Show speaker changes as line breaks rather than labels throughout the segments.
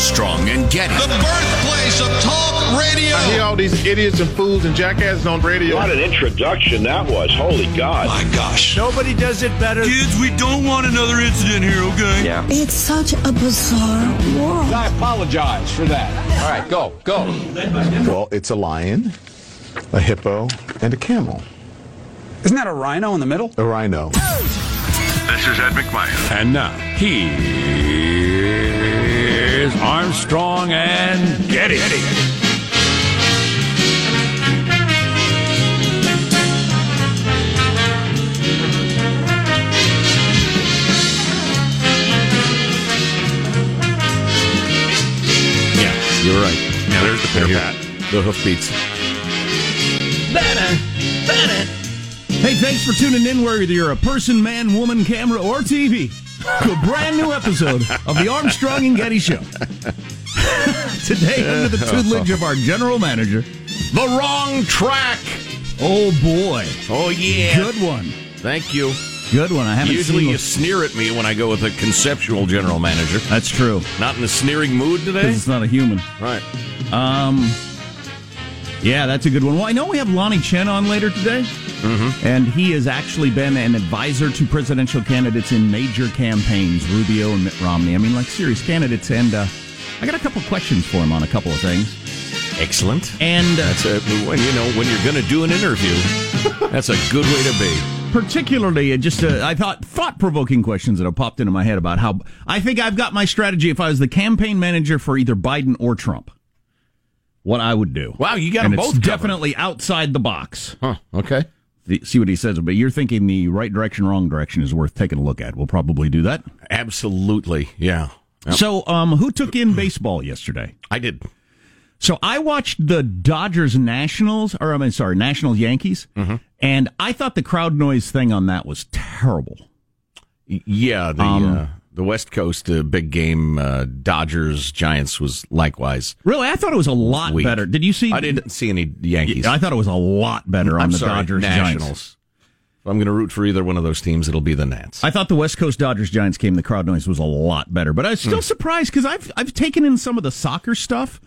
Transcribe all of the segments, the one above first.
Armstrong and Getty.
The birthplace of talk radio.
I hear all these idiots and fools and jackasses on radio.
What an introduction that was. Holy God.
My gosh.
Nobody does it better.
Kids, we don't want another incident here, okay?
Yeah.
It's such a bizarre world.
I apologize for that. All right, go, go.
Well, it's a lion, a hippo, and a camel.
Isn't that a rhino in the middle?
A rhino.
This is Ed McMahon.
And now, here's Armstrong and Getty.
Yeah, you're right.
Yeah, there's the pitter pat.
The hoofbeats.
Hey, thanks for tuning in, whether you're a person, man, woman, camera, or TV, to a brand new episode of the Armstrong and Getty Show. Today, under the tutelage of our general manager,
The wrong track.
oh boy,
Oh yeah.
good one,
Thank you.
good one. I haven't
Usually
seen
you sneer at me when I go with a conceptual general manager.
That's true.
Not in a sneering mood today.
It's not a human.
Right.
Um, yeah, that's a good one. Well, I know we have Lanhee Chen on later today, mm-hmm. and he has actually been an advisor to presidential candidates in major campaigns, Rubio and Mitt Romney. I mean, like serious candidates. And uh, I got a couple questions for him on a couple of things.
Excellent.
And uh,
That's a, when you know when you're going to do an interview. That's a good way to be.
particularly, uh, just uh, I thought thought provoking questions that have popped into my head about how I think I've got my strategy if I was the campaign manager for either Biden or Trump. What I would do.
Wow, you got
and
them both covered.
definitely outside the box.
Huh. Okay.
the, see what he says. But you're thinking the right direction, wrong direction is worth taking a look at. We'll probably do that.
Absolutely. Yeah. Yep.
So, um, who took in baseball yesterday?
I did.
So I watched the Dodgers Nationals, or I mean, sorry, Nationals Yankees,
Mm-hmm.
and I thought the crowd noise thing on that was terrible.
Yeah. The
Um,
uh, the West Coast uh, big game uh, Dodgers Giants was likewise.
Really, I thought it was a lot
Weak.
better. Did you see?
I didn't see any Yankees.
I thought it was a lot better on
I'm
the
sorry,
Dodgers
Nationals.
Giants.
If I'm going to root for either one of those teams, it'll be the Nats.
I thought the West Coast Dodgers Giants game, the crowd noise was a lot better, but I was still
Hmm.
surprised because I've I've taken in some of the soccer stuff,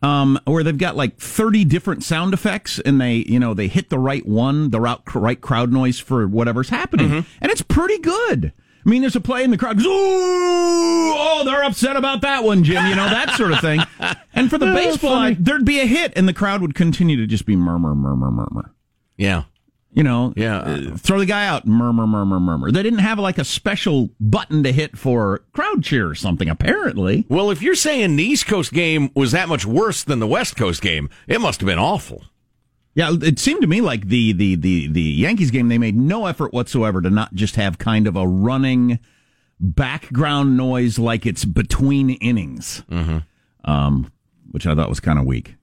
um, where they've got like thirty different sound effects, and they you know they hit the right one, the right, right crowd noise for whatever's happening,
Mm-hmm.
and it's pretty good. I mean, there's a play in the crowd goes, Ooh, oh, they're upset about that one, Jim. You know that sort of thing. And for the baseball, I, there'd be a hit, and the crowd would continue to just be murmur, murmur, murmur.
yeah.
You know,
Yeah.
uh, throw the guy out, murmur, murmur, murmur. They didn't have like a special button to hit for crowd cheer or something, apparently.
Well, if you're saying the East Coast game was that much worse than the West Coast game, it must have been awful.
Yeah, it seemed to me like the, the, the, the Yankees game, they made no effort whatsoever to not just have kind of a running background noise like it's between innings,
Mm-hmm.
um, which I thought was kind of weak.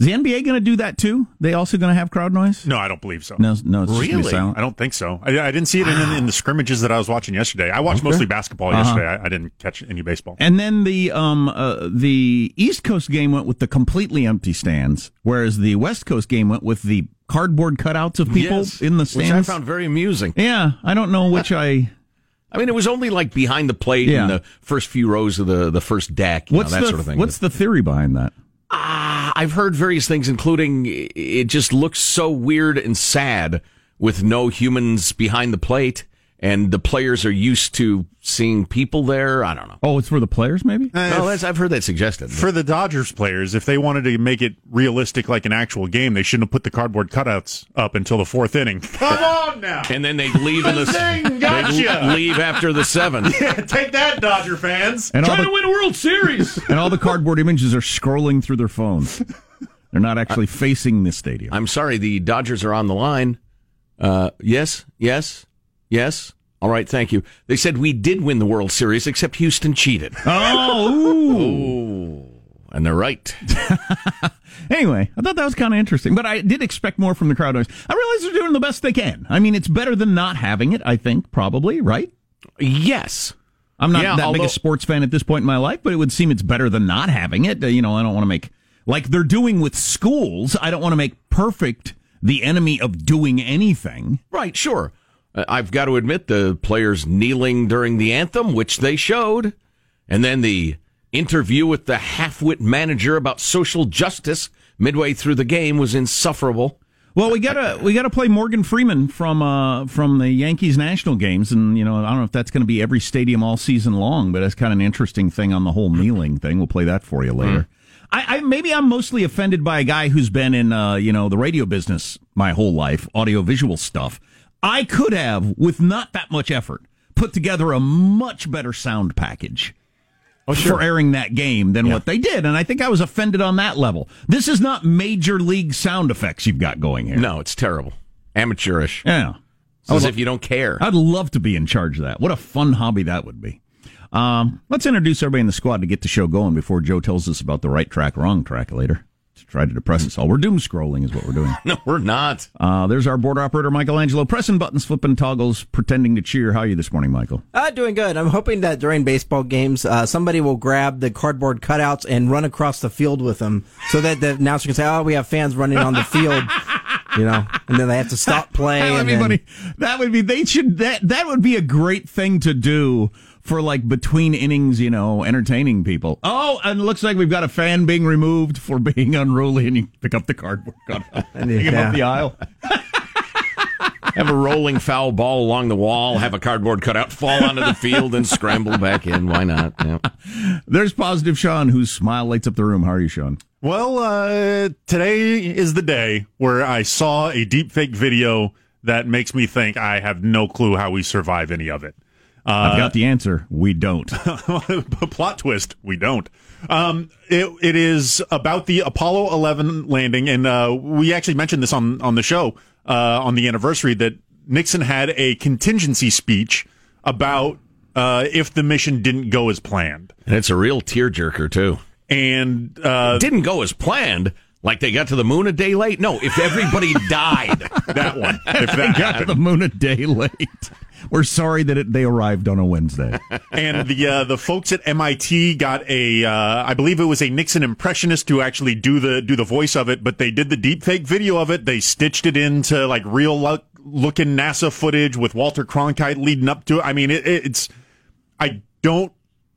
Is the NBA going to do that too? They also going to have crowd noise?
No, I don't believe so.
No, no,
Really?
silent.
I don't think so. I, I didn't see it in, in the scrimmages that I was watching yesterday. I watched mostly basketball yesterday. I, I didn't catch any baseball.
And then the um uh, the East Coast game went with the completely empty stands, whereas the West Coast game went with the cardboard cutouts of people
Yes,
in the stands,
which I found very amusing.
yeah, I don't know which I.
I mean, it was only like behind the plate
Yeah.
in the first few rows of the, the first deck, you
What's
know, that
the
sort of thing.
What's the theory behind that?
Ah, I've heard various things, including it just looks so weird and sad with no humans behind the plate, and the players are used to seeing people there. I don't know.
Oh, it's for the players, maybe.
Well, that's, I've heard that suggested.
For the Dodgers players, if they wanted to make it realistic like an actual game, they shouldn't have put the cardboard cutouts up until the fourth inning. Come on now.
and then they leave in the
Zing,
they
gotcha.
leave after the seventh.
yeah, Take that, Dodger fans.
And all
Trying
the,
to win a World Series.
and all the cardboard images are scrolling through their phones. They're not actually facing the stadium.
I'm sorry, the Dodgers are on the line. Uh, yes, yes, yes. All right, thank you. They said we did win the World Series, except Houston cheated.
oh.
And they're right.
Anyway, I thought that was kind of interesting, but I did expect more from the crowd noise. I realize they're doing the best they can. I mean, it's better than not having it, I think, probably, right?
Yes.
I'm not
Yeah,
that big a sports fan at this point in my life, but it would seem it's better than not having it. Uh, You know, I don't want to make, like they're doing with schools, I don't want to make perfect the enemy of doing anything.
Right, sure. Uh, I've got to admit the players kneeling during the anthem, which they showed, and then the interview with the half-wit manager about social justice midway through the game was insufferable.
Well, we gotta we gotta play Morgan Freeman from uh, from the Yankees national games, and you know I don't know if that's going to be every stadium all season long, but that's kind of an interesting thing on the whole kneeling thing. We'll play that for you later. I, I maybe I'm mostly offended by a guy who's been in uh, you know the radio business my whole life, audio visual stuff. I could have, with not that much effort, put together a much better sound package for airing that game than what they did. And I think I was offended on that level. This is not major league sound effects you've got going here.
No, it's terrible, amateurish.
Yeah.
It's as if you don't care.
I'd love to be in charge of that. What a fun hobby that would be. Um, let's introduce everybody in the squad to get the show going before Joe tells us about the right track, wrong track later. To try to depress us all. We're doom scrolling, is what we're doing.
No, we're not.
Uh, there's our board operator, Michelangelo, pressing buttons, flipping toggles, pretending to cheer. How are you this morning, Michael?
Uh, doing good. I'm hoping that during baseball games, uh, somebody will grab the cardboard cutouts and run across the field with them so that the announcer can say, oh, we have fans running on the field, you know, and then they have to stop playing.
That would
and
be
then-
funny. That would be. They should. That that would be a great thing to do for like between innings. You know, entertaining people. Oh, and it looks like we've got a fan being removed for being unruly, and you pick up the cardboard cutout,
And
take him
yeah.
up the aisle.
Have a rolling foul ball along the wall, have a cardboard cutout fall onto the field, and scramble back in. Why not? Yeah.
There's positive Sean, whose smile lights up the room. How are you, Sean?
Well, uh, today is the day where I saw a deepfake video that makes me think I have no clue how we survive any of it.
I've got the answer. We don't.
plot twist we don't um it, it is about the apollo 11 landing and uh we actually mentioned this on on the show uh on the anniversary that nixon had a contingency speech about uh if the mission didn't go as planned
And it's a real tearjerker, too.
and uh
Didn't go as planned. Like they got to the moon a day late? No, if everybody died.
that one if
They got to the moon a day late. We're sorry that it, they arrived on a Wednesday.
and the uh, the folks at MIT got a uh, I believe it was a Nixon impressionist to actually do the do the voice of it, but they did the deepfake video of it. They stitched it into like real lo- looking NASA footage with Walter Cronkite leading up to it. I mean, it, it's I don't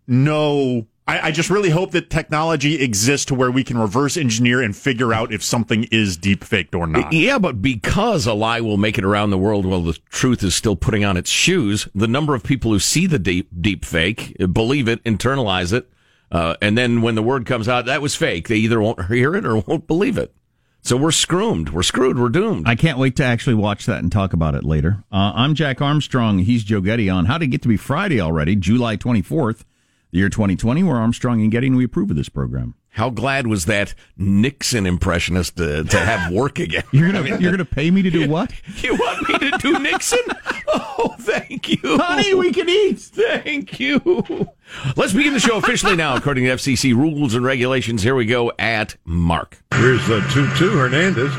know. I, I just really hope that technology exists to where we can reverse engineer and figure out if something is deepfaked or not.
Yeah, but because a lie will make it around the world while the truth is still putting on its shoes, the number of people who see the deep deep fake, believe it, internalize it, uh, and then when the word comes out that was fake, they either won't hear it or won't believe it. So we're screwed. We're screwed. We're doomed.
I can't wait to actually watch that and talk about it later. Uh, I'm Jack Armstrong. He's Joe Getty on How to Get to Be Friday already, July 24th, the year 2020. We're Armstrong and Getty, and we approve of this program.
How glad was that Nixon impressionist to, to have work again?
You're gonna you're gonna pay me to do what?
You want me to do Nixon? Oh, thank you.
Honey, we can eat.
Thank you. Let's begin the show officially now, according to FCC rules and regulations. Here we go at Mark.
Here's the 2 2 Hernandez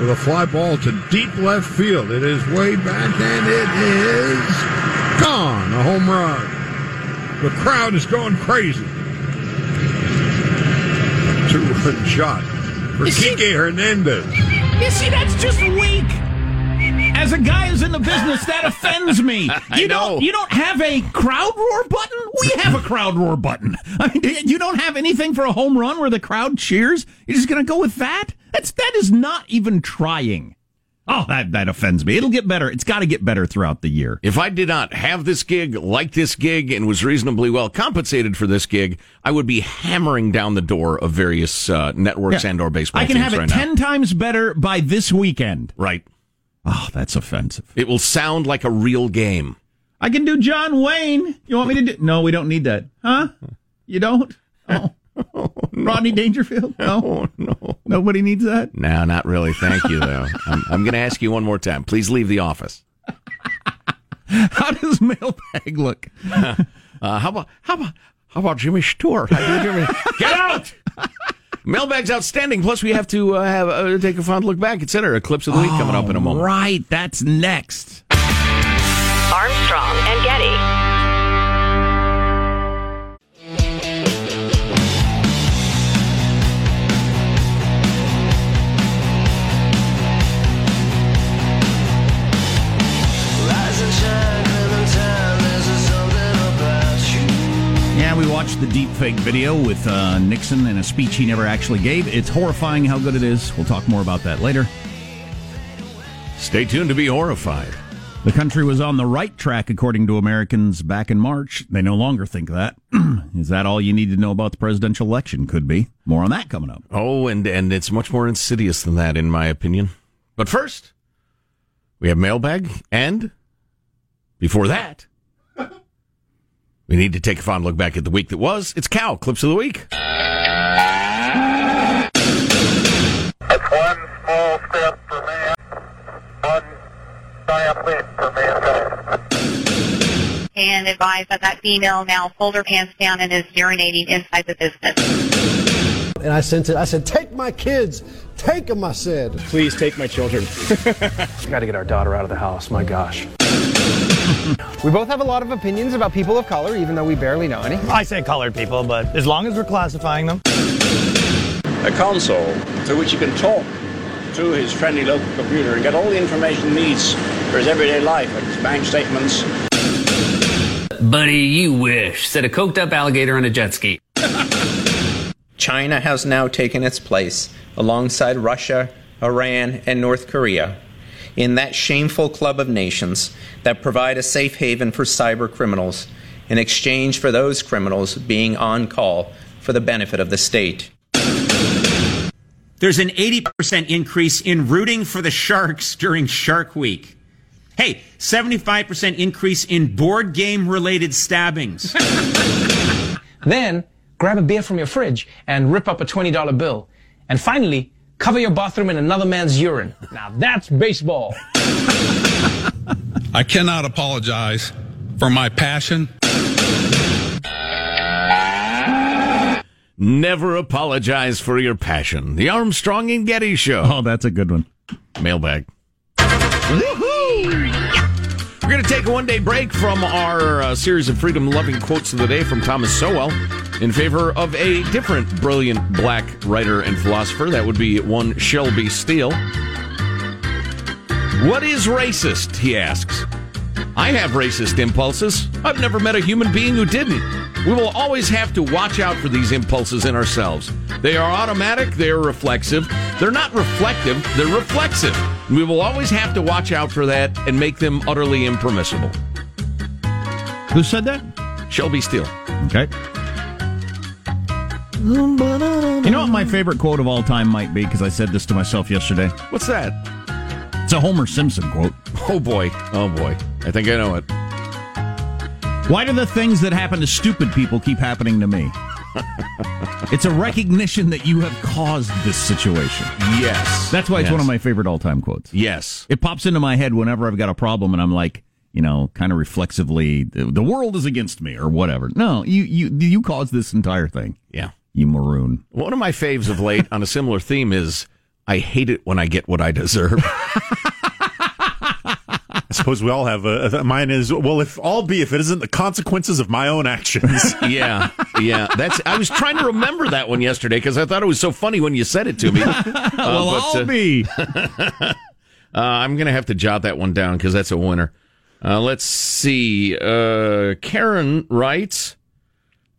with a fly ball to deep left field. It is way back and it is gone. A home run. The crowd is going crazy. Two run shot for Kike Hernandez.
You see, that's just weak. As a guy who's in the business, that offends me.
I
You
know.
don't you don't have a crowd roar button? We have a crowd roar button. I mean, you don't have anything for a home run where the crowd cheers? You're just gonna go with that? That's that is not even trying. Oh, that that offends me. It'll get better. It's got to get better throughout the year.
If I did not have this gig, like this gig, and was reasonably well compensated for this gig, I would be hammering down the door of various uh, networks
Yeah.
and or baseball
I can have it
right now.
ten times better by this weekend.
Right.
Oh, that's offensive.
It will sound like a real game.
I can do John Wayne. You want me to do? No, we don't need that. Huh? You don't? Oh. Rodney Dangerfield? No.
Oh, no.
Nobody needs that?
No, not really. Thank you, though. I'm, I'm going to ask you one more time. Please leave the office.
How does mailbag look?
Uh, how about how about how about Jimmy Stewart? How do Jimmy? Get out! Mailbag's outstanding. Plus, we have to uh, have uh, take a fond look back, etc. Clips of the week coming up in a moment.
Right, that's next.
Armstrong and Getty.
Watched the deep fake video with uh, Nixon and a speech he never actually gave. It's horrifying how good it is. We'll talk more about that later.
Stay tuned to be horrified.
The country was on the right track, according to Americans back in March. They no longer think that. Is that all you need to know about the presidential election? Could be. More on that coming up.
Oh, and and it's much more insidious than that, in my opinion. But first, we have mailbag, and before that, we need to take a fond look back at the week that was. It's Cow clips of the week.
It's one small step for man, one giant leap for mankind.
and advise that that female now pulled her pants down and is urinating inside the business.
And I sent it. I said, "Take my kids, take them." I said,
Please take my children. Got to get our daughter out of the house. My gosh.
We both have a lot of opinions about people of color, even though we barely know any.
I say colored people, but as long as we're classifying them.
a console through which he can talk through his friendly local computer and get all the information he needs for his everyday life, like his bank statements.
Buddy, you wish. Said a coked up alligator on a jet ski.
China has now taken its place alongside Russia, Iran, and North Korea in that shameful club of nations that provide a safe haven for cyber criminals in exchange for those criminals being on call for the benefit of the state.
There's an 80% increase in rooting for the Sharks during Shark Week. Hey, 75% increase in board game related stabbings.
Then grab a beer from your fridge and rip up a $20 bill. And finally, cover your bathroom in another man's urine. Now that's baseball.
I cannot apologize for my passion.
Never apologize for your passion. The Armstrong and Getty Show.
Oh, that's a good one.
Mailbag. We're going to take a one day break from our uh, series of freedom loving quotes of the day from Thomas Sowell in favor of a different brilliant black writer and philosopher. That would be one Shelby Steele. What is racist? He asks. I have racist impulses. I've never met a human being who didn't. We will always have to watch out for these impulses in ourselves. They are automatic, they are reflexive. They're not reflective, they're reflexive. We will always have to watch out for that and make them utterly impermissible.
Who said that?
Shelby Steele.
Okay. You know what my favorite quote of all time might be? Because I said this to myself yesterday.
What's that?
It's a Homer Simpson quote.
Oh boy. Oh boy. I think I know it.
Why do the things that happen to stupid people keep happening to me? it's a recognition that you have caused this situation.
Yes.
That's why it's
Yes.
one of my favorite all time quotes.
Yes.
It pops into my head whenever I've got a problem and I'm like, you know, kind of reflexively, the the world is against me or whatever. No, you, you, you caused this entire thing.
Yeah.
You maroon.
One of my faves of late on a similar theme is I hate it when I get what I deserve.
I suppose we all have a, mine is well if all be if it isn't the consequences of my own actions.
yeah, yeah. That's. I was trying to remember that one yesterday because I thought it was so funny when you said it to me. Uh,
well,
but,
I'll
uh,
be.
uh, I'm gonna have to jot that one down because that's a winner. Uh, let's see. Uh, Karen writes,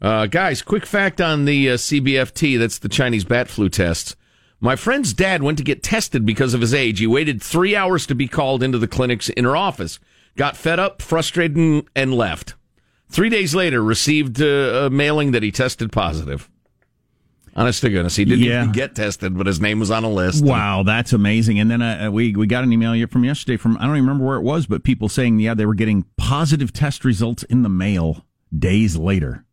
uh, guys, quick fact on the uh, CBFT. That's the Chinese bat flu tests. My friend's dad went to get tested because of his age. He waited three hours to be called into the clinic's inner office. Got fed up, frustrated, and- and left. Three days later, received uh, a mailing that he tested positive. Honest to goodness, he didn't
Yeah.
even get tested, but his name was on a list.
Wow, that's amazing. And then uh, we we got an email from yesterday from I don't even remember where it was, but people saying yeah they were getting positive test results in the mail days later.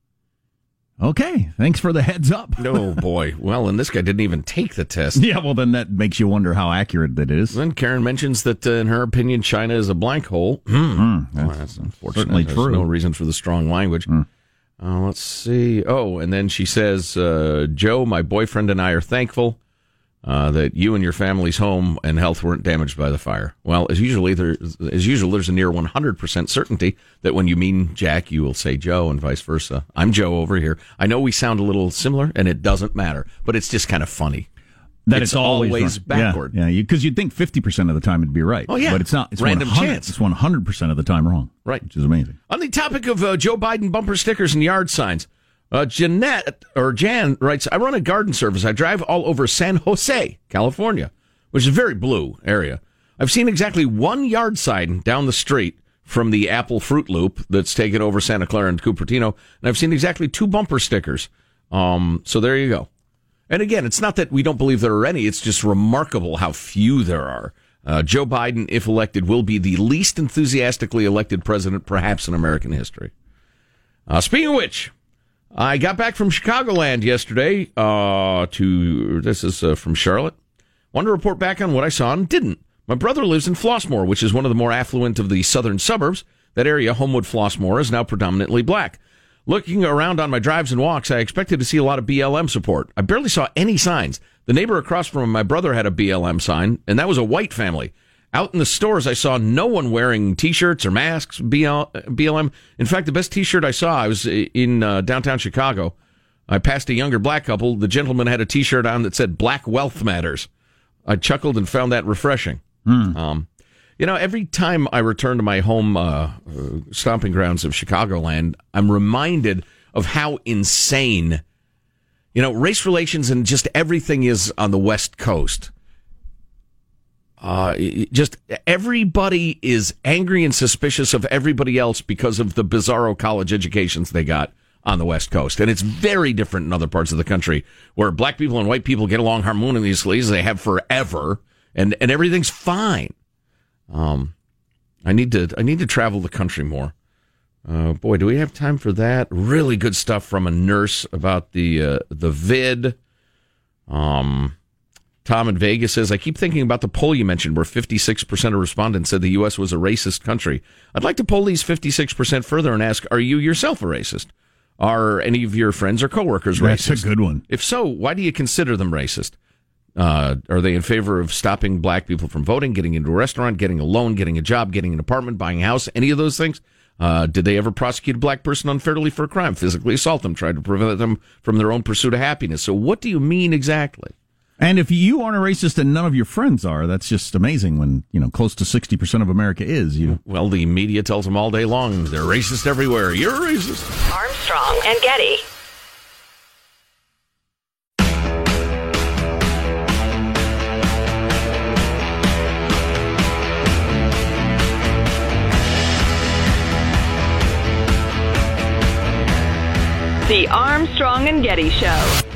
Okay, thanks for the heads up.
oh boy. Well, and this guy didn't even take the test.
Yeah, well then that makes you wonder how accurate that is.
Then Karen mentions that, uh, in her opinion, China is a blank hole.
Hmm,
Well,
that's
that's unfortunate.
certainly
There's
true.
no reason for the strong language. Uh, let's see. Oh, and then she says, uh, Joe, my boyfriend and I are thankful uh, that you and your family's home and health weren't damaged by the fire. Well, as usually, there, as usual, there's a near 100% certainty that when you mean Jack, you will say Joe, and vice versa. I'm Joe over here. I know we sound a little similar, and it doesn't matter, but it's just kind of funny.
That it's, always, wrong.
backward.
Yeah, because you'd think fifty percent of the time it'd be right.
Oh, yeah.
but it's not. It's
Random chance.
It's one hundred percent of the time wrong.
Right.
which is amazing.
On the topic of uh, Joe Biden bumper stickers and yard signs, Uh, Jeanette or Jan writes, I run a garden service. I drive all over San Jose, California, which is a very blue area. I've seen exactly one yard sign down the street from the Apple Fruit Loop that's taken over Santa Clara and Cupertino, and I've seen exactly two bumper stickers. Um, so there you go. And again, it's not that we don't believe there are any; it's just remarkable how few there are. Uh, Joe Biden, if elected, will be the least enthusiastically elected president, perhaps in American history. Uh, speaking of which, I got back from Chicagoland yesterday. Uh, to this is uh, from Charlotte. Wanted to report back on what I saw and didn't. My brother lives in Flossmoor, which is one of the more affluent of the southern suburbs. That area, Homewood Flossmoor, is now predominantly black. Looking around on my drives and walks, I expected to see a lot of BLM support. I barely saw any signs. The neighbor across from my brother had a BLM sign, and that was a white family. Out in the stores, I saw no one wearing T-shirts or masks. BL, BLM. In fact, the best T-shirt I saw, I was in uh, downtown Chicago. I passed a younger black couple. The gentleman had a T-shirt on that said "Black Wealth Matters." I chuckled and found that refreshing. Um, you know, every time I return to my home uh, stomping grounds of Chicagoland, I'm reminded of how insane, you know, race relations and just everything is on the West Coast. Uh, just everybody is angry and suspicious of everybody else because of the bizarro college educations they got on the West Coast. And it's very different in other parts of the country where black people and white people get along harmoniously as they have forever and, and everything's fine. Um, I need to, I need to travel the country more. Uh, boy, do we have time for that? Really good stuff from a nurse about the, uh, the vid. Um, Tom in Vegas says, I keep thinking about the poll you mentioned where 56% of respondents said the U.S. was a racist country. I'd like to poll these 56% further and ask, are you yourself a racist? Are any of your friends or coworkers racist?
That's a good one.
If so, why do you consider them racist? Uh, are they in favor of stopping black people from voting, getting into a restaurant, getting a loan, getting a job, getting an apartment, buying a house, any of those things? Uh, did they ever prosecute a black person unfairly for a crime, physically assault them, try to prevent them from their own pursuit of happiness? So, what do you mean exactly?
And if you aren't a racist and none of your friends are, that's just amazing when, you know, close to 60% of America is. You mm.
Well, the media tells them all day long they're racist everywhere. You're a racist.
Armstrong and Getty. The Armstrong and Getty Show.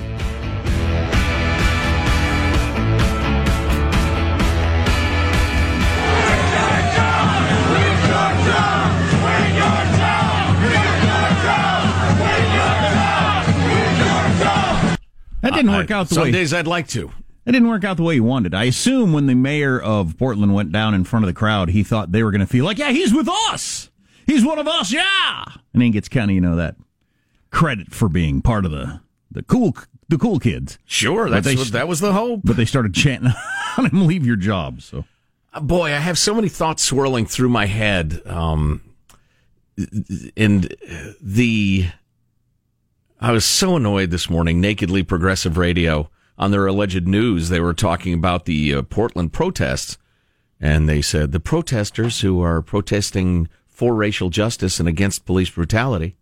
That didn't work out the
Some
way.
days I'd like to.
It didn't work out the way he wanted. I assume when the mayor of Portland went down in front of the crowd, he thought they were going to feel like, yeah, he's with us. He's one of us, yeah. And he gets kind of, you know, that credit for being part of the the cool the cool kids.
Sure, that's
they-
what, that was the hope.
But they started chanting on him, leave your job. So
Uh, Boy, I have so many thoughts swirling through my head. Um, and the, I was so annoyed this morning, Nakedly Progressive Radio, on their alleged news, they were talking about the uh, Portland protests. And they said the protesters who are protesting for racial justice and against police brutality.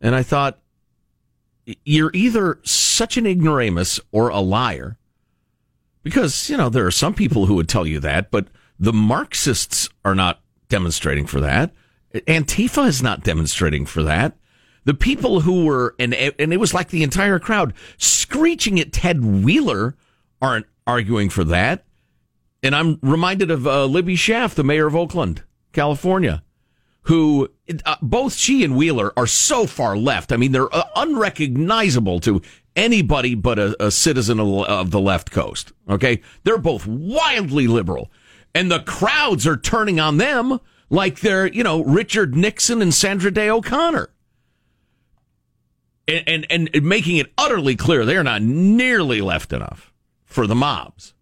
And I thought, you're either such an ignoramus or a liar because you know there are some people who would tell you that, but the Marxists are not demonstrating for that. Antifa is not demonstrating for that. The people who were and and it was like the entire crowd screeching at Ted Wheeler aren't arguing for that. And I'm reminded of uh, Libby Schaaf, the mayor of Oakland, California, who uh, both she and Wheeler are so far left. I mean, they're uh, unrecognizable to anybody but a, a citizen of, of the left coast. Okay. They're both wildly liberal and the crowds are turning on them like they're, you know, Richard Nixon and Sandra Day O'Connor. And, and, and making it utterly clear they're not nearly left enough for the mobs.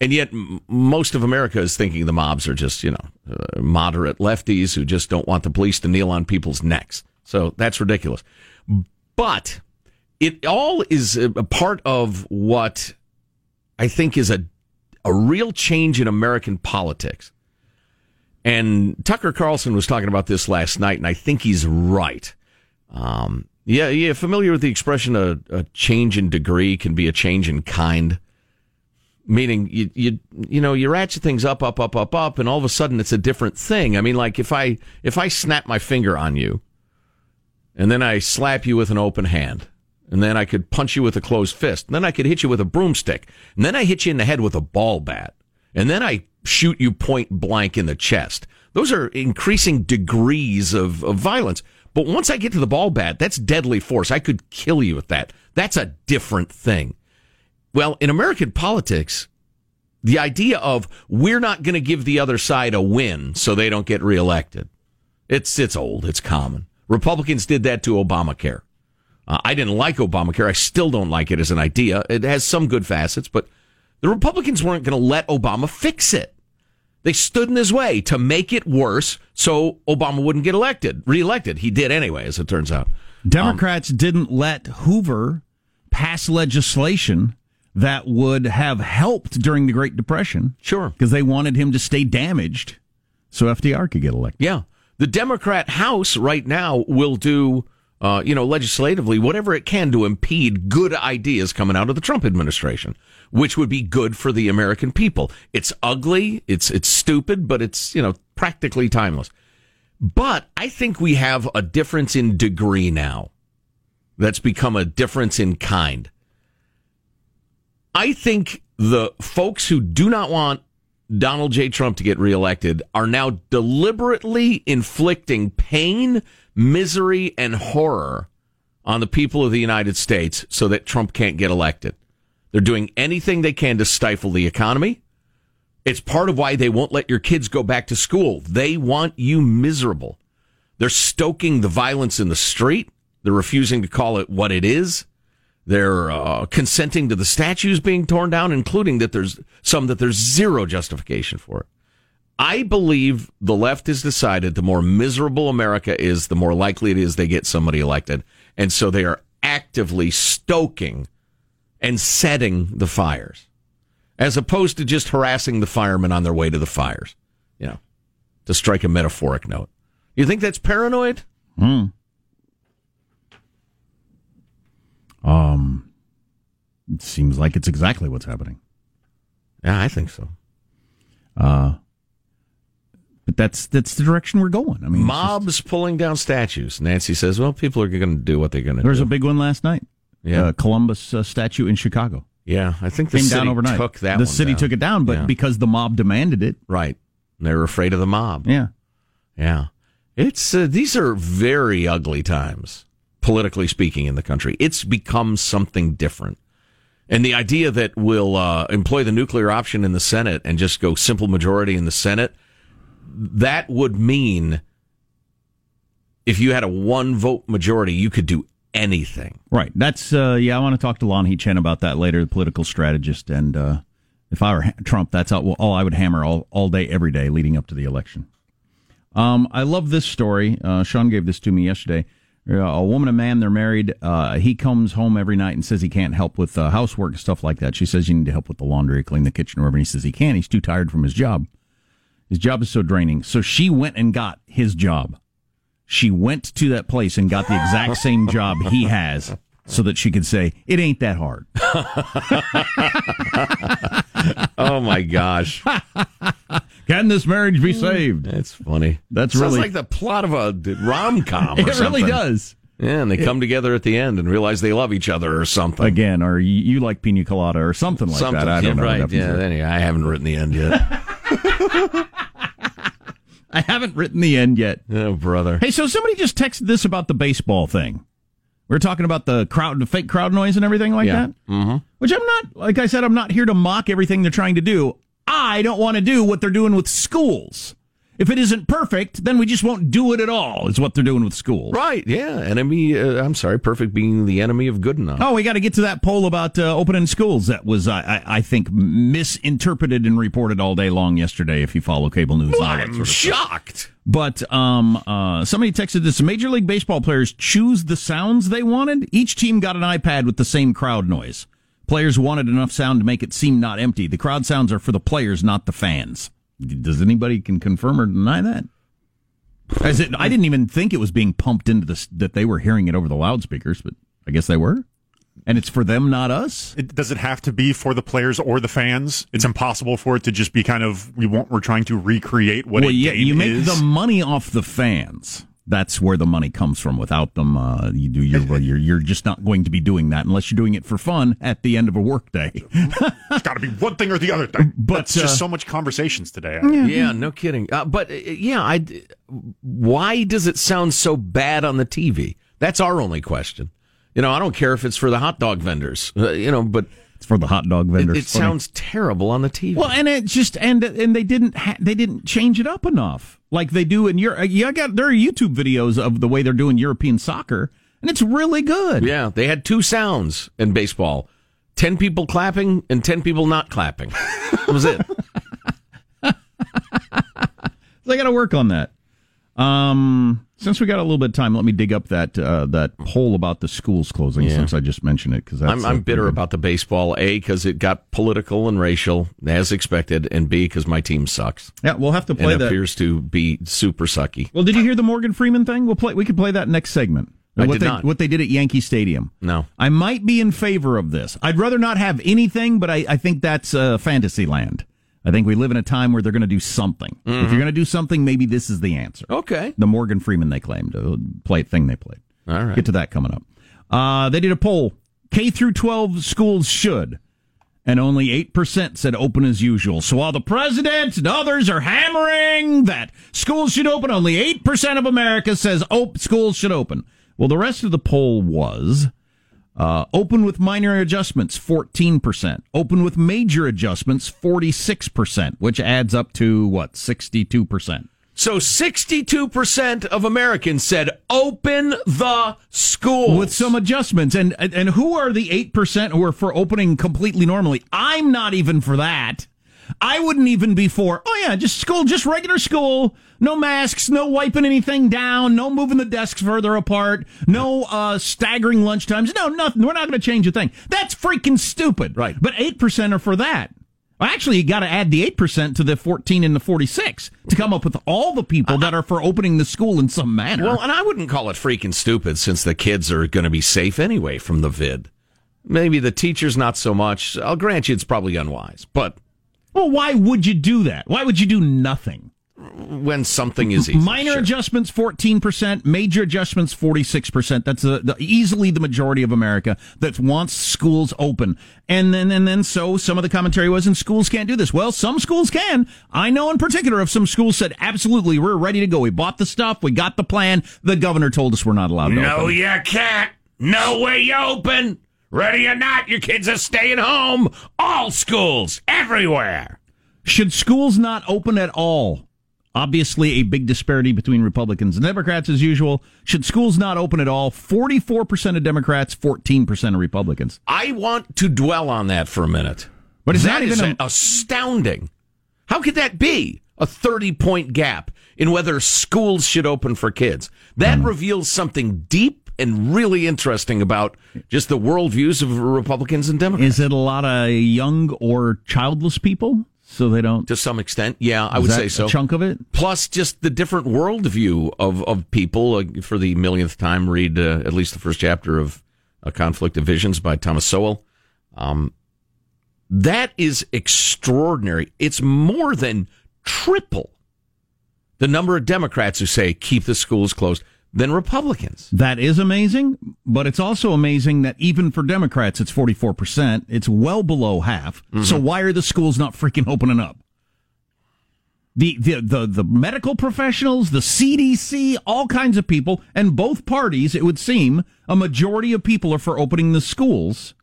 And yet, m- most of America is thinking the mobs are just, you know, uh, moderate lefties who just don't want the police to kneel on people's necks. So that's ridiculous. But it all is a part of what I think is a, a real change in American politics. And Tucker Carlson was talking about this last night, and I think he's right. Um, Yeah, yeah. Familiar with the expression a, a change in degree can be a change in kind. Meaning you you you know you ratchet things up up up up up and all of a sudden it's a different thing. I mean like if I if I snap my finger on you and then I slap you with an open hand and then I could punch you with a closed fist and then I could hit you with a broomstick and then I hit you in the head with a ball bat and then I shoot you point blank in the chest. Those are increasing degrees of, of violence. But once I get to the ball bat, that's deadly force. I could kill you with that. That's a different thing. Well, in American politics, the idea of we're not going to give the other side a win so they don't get reelected. It's it's old. It's common. Republicans did that to Obamacare. Uh, I didn't like Obamacare. I still don't like it as an idea. It has some good facets, but the Republicans weren't going to let Obama fix it. They stood in his way to make it worse so Obama wouldn't get elected, reelected. He did anyway, as it turns out.
Democrats didn't let Hoover pass legislation that would have helped during the Great Depression.
Sure.
Because they wanted him to stay damaged so FDR could get elected.
Yeah. The Democrat House right now will do, uh, you know, legislatively whatever it can to impede good ideas coming out of the Trump administration, which would be good for the American people. It's ugly, it's it's stupid, but it's you know practically timeless. But I think we have a difference in degree now. That's become a difference in kind. I think the folks who do not want Donald J. Trump to get reelected are now deliberately inflicting pain, misery, and horror on the people of the United States so that Trump can't get elected. They're doing anything they can to stifle the economy. It's part of why they won't let your kids go back to school. They want you miserable. They're stoking the violence in the street. They're refusing to call it what it is. They're uh, consenting to the statues being torn down, including that there's some that there's zero justification for it. I believe the left has decided the more miserable America is, the more likely it is they get somebody elected. And so they are actively stoking and setting the fires as opposed to just harassing the firemen on their way to the fires, you know, to strike a metaphoric note. You think that's paranoid?
Hmm. Um, it seems like it's exactly what's happening.
Yeah, I think so.
Uh, but that's that's the direction we're going. I mean,
mobs pulling down statues. Nancy says, "Well, people are going to do what they're going to do."
There was a big one last night.
Yeah,
uh, Columbus uh, statue in Chicago.
Yeah, I think the
came
city
down overnight.
took that.
The city
down.
took it down, but
Yeah.
because the mob demanded it,
right, they were afraid of the mob.
Yeah,
yeah. It's uh, these are very ugly times, politically speaking, in the country. It's become something different. And the idea that we'll uh, employ the nuclear option in the Senate and just go simple majority in the Senate, that would mean if you had a one vote majority, you could do anything.
Right. That's uh, yeah. I want to talk to Lanhee Chen about that later, the political strategist. And uh, if I were Trump, that's all, all I would hammer all, all day, every day, leading up to the election. Um, I love this story. Uh, Sean gave this to me yesterday. A woman a man, they're married. Uh, he comes home every night and says he can't help with uh, housework and stuff like that. She says you need to help with the laundry, clean the kitchen, or whatever. And he says he can't. He's too tired from his job. His job is so draining. So she went and got his job. She went to that place and got the exact same job he has so that she could say, it ain't that hard.
oh my gosh.
Can this marriage be saved?
That's funny.
That's
Sounds
really
like the plot of a rom com.
It really does.
Yeah, and they come together at the end and realize they love each other or something.
Again, or you, you like pina colada or something like
something.
that. I don't
yeah,
know.
Right. Yeah. Anyway, I haven't written the end yet.
I haven't written the end yet.
oh, brother.
Hey, so somebody just texted this about the baseball thing. We are talking about the crowd, the fake crowd noise and everything like
Yeah.
that.
Mm-hmm.
Which I'm not, like I said, I'm not here to mock everything they're trying to do. I don't want to do what they're doing with schools. If it isn't perfect, then we just won't do it at all. Is what they're doing with schools.
Right. Yeah. Enemy. Uh, I'm sorry. Perfect being the enemy of good enough.
Oh, we got to get to that poll about uh, opening schools. That was, I, I, I think, misinterpreted and reported all day long yesterday. If you follow cable news, that
I'm
sort of stuff.
shocked.
But um, uh, somebody texted this: Major League Baseball players choose the sounds they wanted. Each team got an iPad with the same crowd noise. Players wanted enough sound to make it seem not empty. The crowd sounds are for the players, not the fans. Does anybody can confirm or deny that? As it, I didn't even think it was being pumped into this that they were hearing it over the loudspeakers, but I guess they were. And it's for them, not us.
It, does it have to be for the players or the fans? It's impossible for it to just be kind of we want we're trying to recreate what
well, yeah, you make
is.
the money off the fans. That's where the money comes from. Without them, uh, you do your, you're you're just not going to be doing that unless you're doing it for fun at the end of a workday.
it's got to be one thing or the other thing.
But,
That's just
uh,
so much conversations today.
Yeah, no kidding. Uh, but uh, yeah, I. Why does it sound so bad on the TV? That's our only question. You know, I don't care if it's for the hot dog vendors. Uh, you know, but
it's for the hot dog
it,
vendors.
it sounds terrible on the TV.
Well, and it just and and they didn't ha- they didn't change it up enough like they do in Europe. Uh, yeah, I got there are YouTube videos of the way they're doing European soccer, and it's really good.
Yeah, they had two sounds in baseball: ten people clapping and ten people not clapping. That was it.
So I got to work on that. Um, since we got a little bit of time, let me dig up that uh, that poll about the schools closing.
Yeah.
Since I just mentioned it, because
I'm, I'm bitter about the baseball. A because it got political and racial as expected, and B because my team sucks.
Yeah, we'll have to play
and
that.
appears to be super sucky.
Well, did you hear the Morgan Freeman thing? We'll play. We could play that next segment.
I
what
did
they,
not.
What they did at Yankee Stadium.
No.
I might be in favor of this. I'd rather not have anything, but I, I think that's uh, fantasy land. I think we live in a time where they're going to do something. If
Mhm.
you're going to do something, maybe this is the answer.
Okay.
The Morgan Freeman they claimed, uh, play thing they played.
All right.
Get to that coming up. Uh, they did a poll. K through 12 schools should. And only 8% said open as usual. So while the president and others are hammering that schools should open, only 8% of America says oh, schools should open. Well, the rest of the poll was uh, open with minor adjustments, 14%. Open with major adjustments, 46%, which adds up to what, 62%.
So 62% of Americans said open the schools.
with some adjustments. And and and who are the eight percent who are for opening completely normally? I'm not even for that. I wouldn't even be for. Oh yeah, just school, just regular school. No masks, no wiping anything down, no moving the desks further apart, no uh, staggering lunch times. No, nothing. We're not going to change a thing. That's freaking stupid. Right. But eight percent are for that. Actually, you got to add the eight percent to the fourteen and the forty-six to come up with all the people that are for opening the school in some manner.
Well, and I wouldn't call it freaking stupid since the kids are going to be safe anyway from the vid. Maybe the teachers not so much. I'll grant you it's probably unwise, but
Well, why would you do that? Why would you do nothing?
When something is easy,
Minor
sure.
adjustments, 14%. Major adjustments, 46%. That's the, the, easily the majority of America that wants schools open. And then, and then so some of the commentary was, and schools can't do this. Well, some schools can. I know in particular of some schools said, absolutely, we're ready to go. We bought the stuff. We got the plan. The governor told us we're not allowed to open.
No,
open.
you can't. No way you open. Ready or not, your kids are staying home. All schools, everywhere.
Should schools not open at all? Obviously, a big disparity between Republicans and Democrats as usual. Should schools not open at all? 44% of Democrats, 14% of Republicans.
I want to dwell on that for a minute.
But is
that
that
is
even a-
astounding? How could that be a 30 point gap in whether schools should open for kids? That mm-hmm. reveals something deep and really interesting about just the worldviews of Republicans and Democrats.
Is it a lot of young or childless people? So they don't.
To some extent, yeah, I would say so.
A chunk of it.
Plus, just the different worldview of, of people. For the millionth time, read uh, at least the first chapter of A Conflict of Visions by Thomas Sowell. Um, that is extraordinary. It's more than triple the number of Democrats who say keep the schools closed than Republicans.
That is amazing, but it's also amazing that even for Democrats, it's 44%. It's well below half. Mm-hmm. So why are the schools not freaking opening up? The, the, the, the medical professionals, the CDC, all kinds of people, and both parties, it would seem, a majority of people are for opening the schools.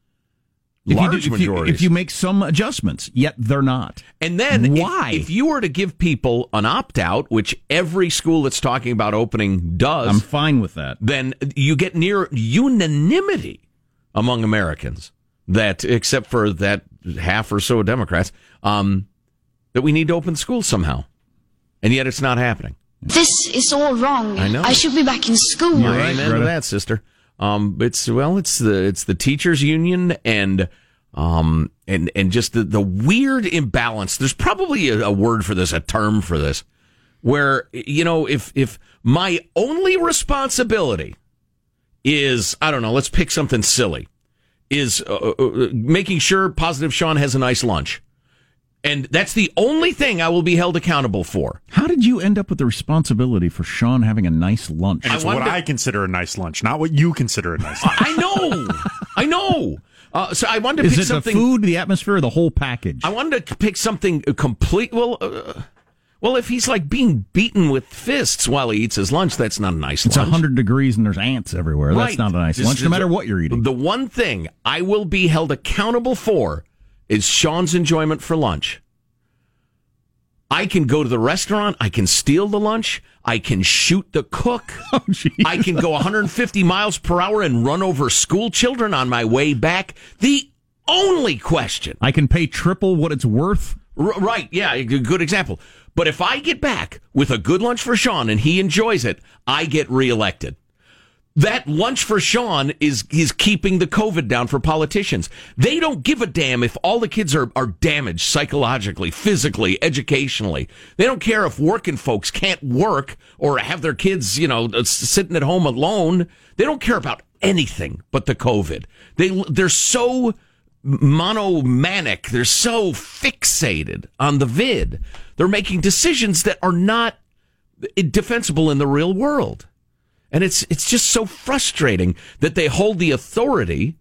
If
Large
you, do- if you- if you make some adjustments, yet they're not.
And then,
Why?
If, you were to give people an opt out, which every school that's talking about opening does,
I'm fine with that.
then you get near unanimity among Americans that, except for that half or so of Democrats, um, that we need to open schools somehow. And yet it's not happening.
This is all wrong.
I know.
I should be back in school.
You Amen to that, sister. Um, it's well, it's the it's the teachers union and um and and just the the weird imbalance. There's probably a, a word for this, a term for this, where you know if if my only responsibility is I don't know, let's pick something silly, is uh, uh, making sure Positive Sean has a nice lunch. And that's the only thing I will be held accountable for.
How did you end up with the responsibility for Sean having a nice lunch?
And it's
I
what
to-
I consider a nice lunch, not what you consider a nice lunch.
I know, I know. Uh, so I wanted to
Is
pick
it the
something.
food, the atmosphere, or the whole package?
I wanted to pick something complete. Well, uh, well, if he's like being beaten with fists while he eats his lunch, that's not a nice lunch.
It's
lunch.
100 degrees and there's ants everywhere. That's not a nice
This
lunch, no matter what you're eating.
The one thing I will be held accountable for is Sean's enjoyment for lunch. I can go to the restaurant. I can steal the lunch. I can shoot the cook.
Oh,
I can go 150 miles per hour and run over school children on my way back. The only question.
I can pay triple what it's worth.
R- right. Yeah. Good example. But if I get back with a good lunch for Sean and he enjoys it, I get reelected. That lunch for Sean is is keeping the COVID down for politicians. They don't give a damn if all the kids are, are damaged psychologically, physically, educationally. They don't care if working folks can't work or have their kids, you know, sitting at home alone. They don't care about anything but the COVID. They they're so monomanic. They're so fixated on the vid. They're making decisions that are not defensible in the real world. And it's it's just so frustrating that they hold the authority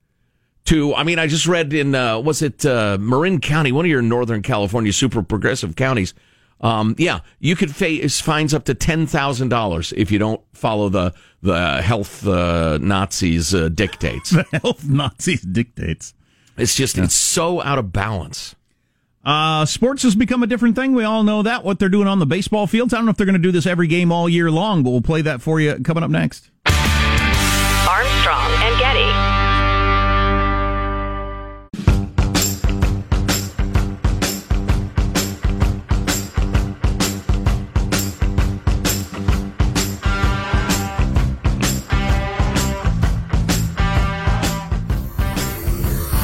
to. I mean, I just read in uh, was it uh, Marin County, one of your Northern California super progressive counties. Um, yeah, you could face fines up to ten thousand dollars if you don't follow the the health uh, Nazis uh, dictates.
The health Nazis dictates.
It's just it's so out of balance.
Uh, sports has become a different thing. We all know that. What they're doing on the baseball fields. I don't know if they're going to do this every game all year long, but we'll play that for you coming up next.
Armstrong and Getty.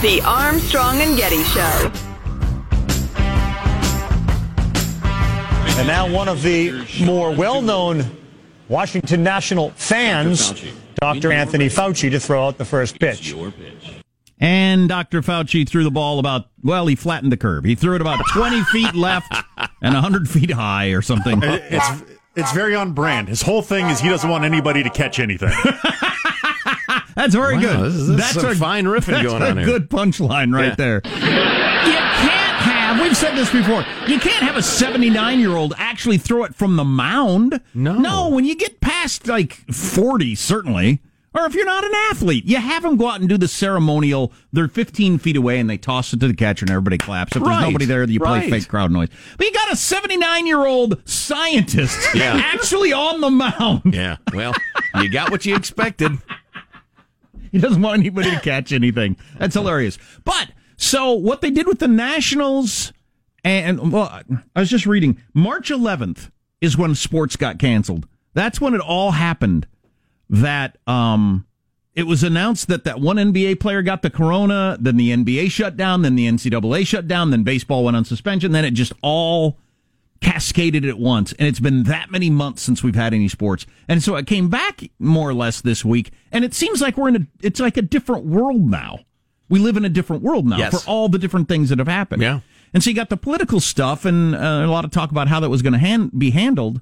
The Armstrong and Getty Show.
And now one of the more well-known Washington National fans, Dr. Anthony Fauci, to throw out the first pitch.
And Dr. Fauci threw the ball about, well, he flattened the curve. He threw it about 20 feet left and 100 feet high or something.
It's it's very on brand. His whole thing is he doesn't want anybody to catch anything.
That's very
Wow,
good.
this is- this
that's
some
a
fine riffing going on here.
good punchline right
Yeah.
there. You can't have, we've said this before, you can't have a 79 year old actually throw it from the mound.
No.
No, when you get past like 40, certainly, or if you're not an athlete, you have them go out and do the ceremonial. They're 15 feet away and they toss it to the catcher and everybody claps. If
Right.
there's nobody there, you play
Right.
fake crowd noise. But you got a 79 year old scientist
Yeah.
actually on the mound.
Yeah, well, you got what you expected.
He doesn't want anybody to catch anything. That's hilarious. But so what they did with the Nationals and well, I was just reading March 11th is when sports got canceled. That's when it all happened. That um it was announced that that one NBA player got the corona, then the NBA shut down, then the NCAA shut down, then baseball went on suspension, then it just all cascaded at once. And it's been that many months since we've had any sports. And so it came back more or less this week. And it seems like we're in a, it's like a different world now. We live in a different world now
Yes.
for all the different things that have happened.
Yeah.
And so you got the political stuff and uh, a lot of talk about how that was going to hand, be handled.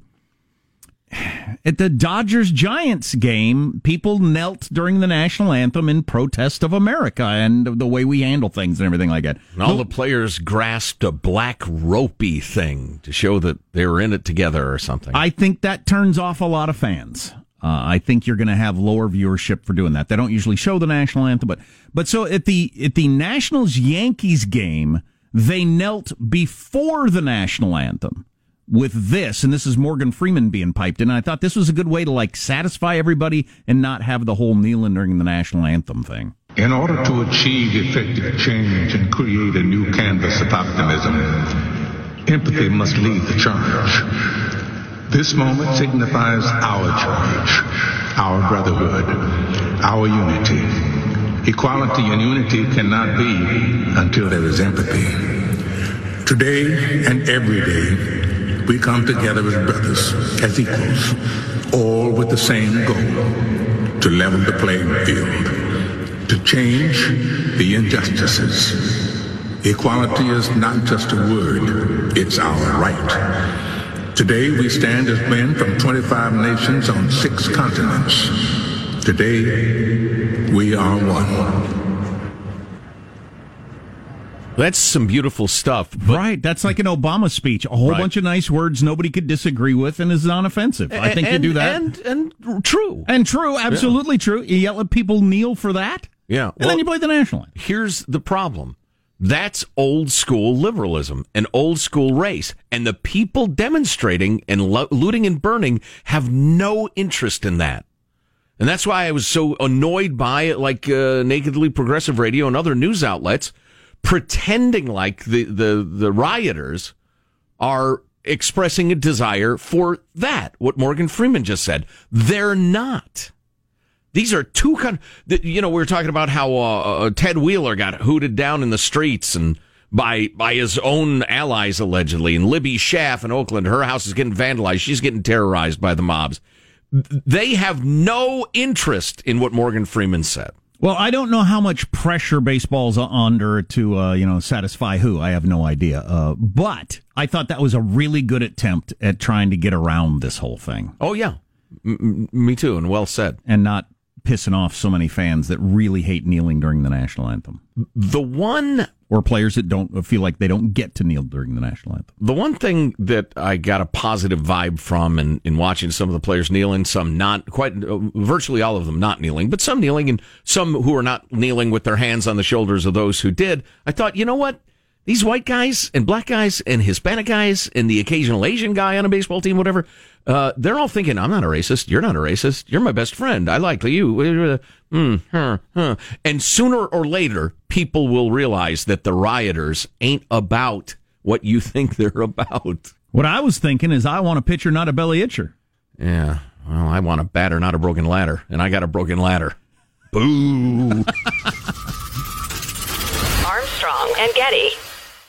At the Dodgers Giants game, people knelt during the national anthem in protest of America and the way we handle things and everything like that.
And all the players grasped a black ropey thing to show that they were in it together or something.
I think that turns off a lot of fans. Uh, I think you're going to have lower viewership for doing that. They don't usually show the national anthem, but but so at the at the Nationals Yankees game, they knelt before the national anthem with this, and this is Morgan Freeman being piped in. And I thought this was a good way to like satisfy everybody and not have the whole kneeling during the national anthem thing.
In order to achieve effective change and create a new canvas of optimism, empathy must lead the charge. This moment signifies our charge, our brotherhood, our unity. Equality and unity cannot be until there is empathy. Today and every day, we come together as brothers, as equals, all with the same goal, to level the playing field, to change the injustices. Equality is not just a word, it's our right. Today we stand as men from 25 nations on six continents. Today we are one.
That's some beautiful stuff.
right. That's like an Obama speech. A whole
Right.
bunch of nice words nobody could disagree with and is non-offensive. I think you do that.
and and true
and true, absolutely true. You yell at people kneel for that,
Yeah.
and then you play the national anthem.
Here's the problem. That's old school liberalism, an old school race. And the people demonstrating and lo- looting and burning have no interest in that. And that's why I was so annoyed by it, like uh, Nakedly Progressive Radio and other news outlets pretending like the, the, the rioters are expressing a desire for that, what Morgan Freeman just said. They're not. These are two kind. th- You know, we were talking about how uh, uh, Ted Wheeler got hooted down in the streets and by by his own allies allegedly, and Libby Schaaf in Oakland, her house is getting vandalized. She's getting terrorized by the mobs. They have no interest in what Morgan Freeman said.
Well, I don't know how much pressure baseball's under to uh, you know satisfy who. I have no idea. Uh, but I thought that was a really good attempt at trying to get around this whole thing.
Oh yeah, m- me too, and well said.
And not pissing off so many fans that really hate kneeling during the national anthem.
The one
or players that don't feel like they don't get to kneel during the national anthem.
The one thing that I got a positive vibe from in, in watching some of the players kneeling, some not quite, uh, virtually all of them not kneeling, but some kneeling and some who are not kneeling with their hands on the shoulders of those who did. I thought, you know what? These white guys and black guys and Hispanic guys and the occasional Asian guy on a baseball team, whatever, uh, they're all thinking, I'm not a racist. You're not a racist. You're my best friend. I like you. Mm, huh, huh. And sooner or later, people will realize that the rioters ain't about what you think they're about.
What I was thinking is, I want a pitcher, not a belly itcher.
Yeah. Well, I want a batter, not a broken ladder. And I got a broken ladder. Boo.
Armstrong and Getty.